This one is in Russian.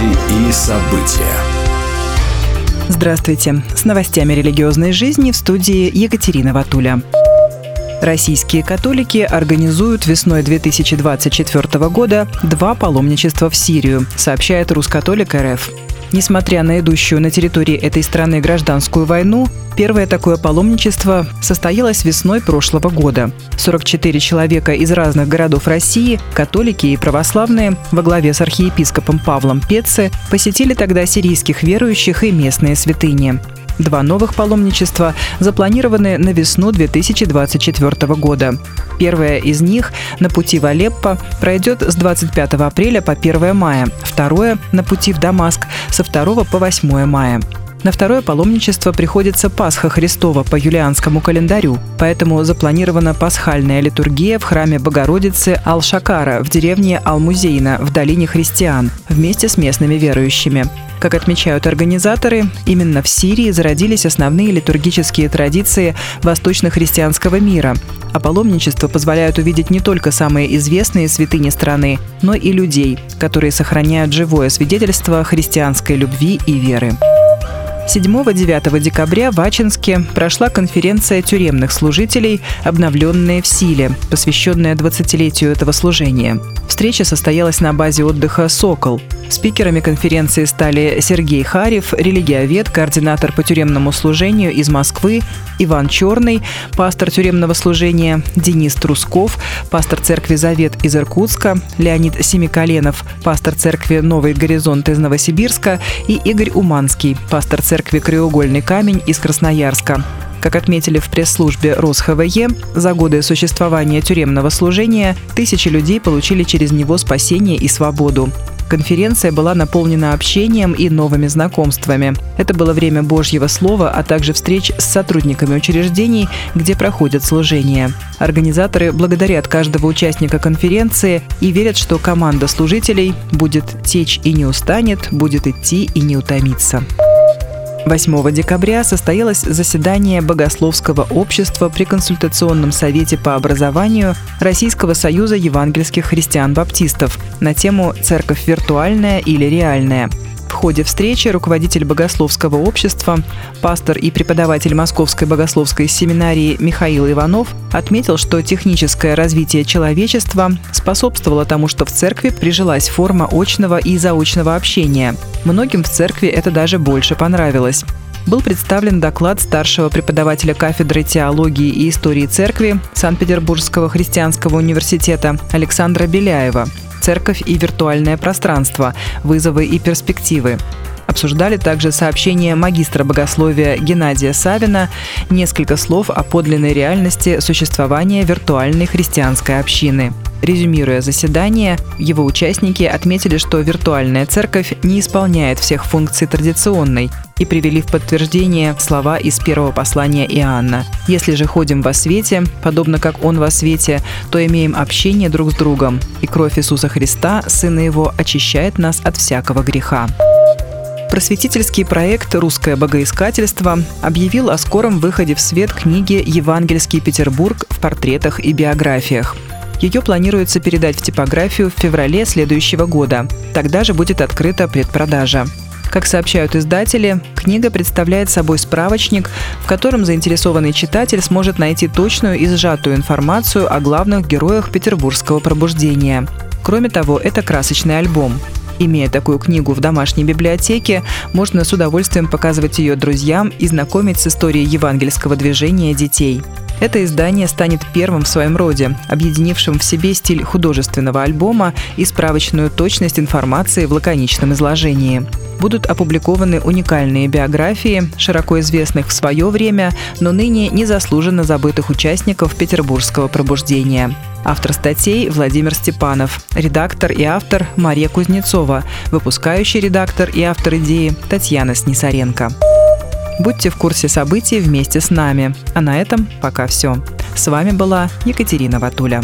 Новости и события. Здравствуйте. С новостями религиозной жизни в студии Екатерина Ватуля. Российские католики организуют весной 2024 года два паломничества в Сирию, сообщает Рускатолик РФ. Несмотря на идущую на территории этой страны гражданскую войну, первое такое паломничество состоялось весной прошлого года. 44 человека из разных городов России, католики и православные, во главе с архиепископом Павлом Пеце, посетили тогда сирийских верующих и местные святыни. Два новых паломничества запланированы на весну 2024 года. Первое из них на пути в Алеппо пройдет с 25 апреля по 1 мая, второе на пути в Дамаск со 2 по 8 мая. На второе паломничество приходится Пасха Христова по юлианскому календарю, поэтому запланирована пасхальная литургия в храме Богородицы Ал-Шакара в деревне Ал-Музейна в долине христиан вместе с местными верующими. Как отмечают организаторы, именно в Сирии зародились основные литургические традиции восточно-христианского мира, а паломничество позволяет увидеть не только самые известные святыни страны, но и людей, которые сохраняют живое свидетельство христианской любви и веры. 7-9 декабря в Ачинске прошла конференция тюремных служителей «Обновленные в силе», посвященная 20-летию этого служения. Встреча состоялась на базе отдыха «Сокол». Спикерами конференции стали Сергей Харев, религиовед, координатор по тюремному служению из Москвы, Иван Черный, пастор тюремного служения, Денис Трусков, пастор церкви Завет из Иркутска, Леонид Семиколенов, пастор церкви Новый горизонт из Новосибирска и Игорь Уманский, пастор церкви Краеугольный камень из Красноярска. Как отметили в пресс-службе РосХВЕ, за годы существования тюремного служения тысячи людей получили через него спасение и свободу. Конференция была наполнена общением и новыми знакомствами. Это было время Божьего Слова, а также встреч с сотрудниками учреждений, где проходят служения. Организаторы благодарят каждого участника конференции и верят, что команда служителей будет течь и не устанет, будет идти и не утомиться. 8 декабря состоялось заседание Богословского общества при Консультационном совете по образованию Российского союза евангельских христиан-баптистов на тему «Церковь виртуальная или реальная». В ходе встречи руководитель Богословского общества, пастор и преподаватель Московской богословской семинарии Михаил Иванов отметил, что техническое развитие человечества способствовало тому, что в церкви прижилась форма очного и заочного общения. Многим в церкви это даже больше понравилось был представлен доклад старшего преподавателя кафедры теологии и истории церкви Санкт-Петербургского христианского университета Александра Беляева церковь и виртуальное пространство, вызовы и перспективы. Обсуждали также сообщение магистра богословия Геннадия Савина «Несколько слов о подлинной реальности существования виртуальной христианской общины». Резюмируя заседание, его участники отметили, что виртуальная церковь не исполняет всех функций традиционной и привели в подтверждение слова из первого послания Иоанна. «Если же ходим во свете, подобно как Он во свете, то имеем общение друг с другом, и кровь Иисуса Христа, Сына Его, очищает нас от всякого греха». Просветительский проект «Русское богоискательство» объявил о скором выходе в свет книги «Евангельский Петербург» в портретах и биографиях. Ее планируется передать в типографию в феврале следующего года. Тогда же будет открыта предпродажа. Как сообщают издатели, книга представляет собой справочник, в котором заинтересованный читатель сможет найти точную и сжатую информацию о главных героях петербургского пробуждения. Кроме того, это красочный альбом. Имея такую книгу в домашней библиотеке, можно с удовольствием показывать ее друзьям и знакомить с историей евангельского движения детей. Это издание станет первым в своем роде, объединившим в себе стиль художественного альбома и справочную точность информации в лаконичном изложении будут опубликованы уникальные биографии широко известных в свое время, но ныне незаслуженно забытых участников петербургского пробуждения. Автор статей Владимир Степанов, редактор и автор Мария Кузнецова, выпускающий редактор и автор идеи Татьяна Снисаренко. Будьте в курсе событий вместе с нами. А на этом пока все. С вами была Екатерина Ватуля.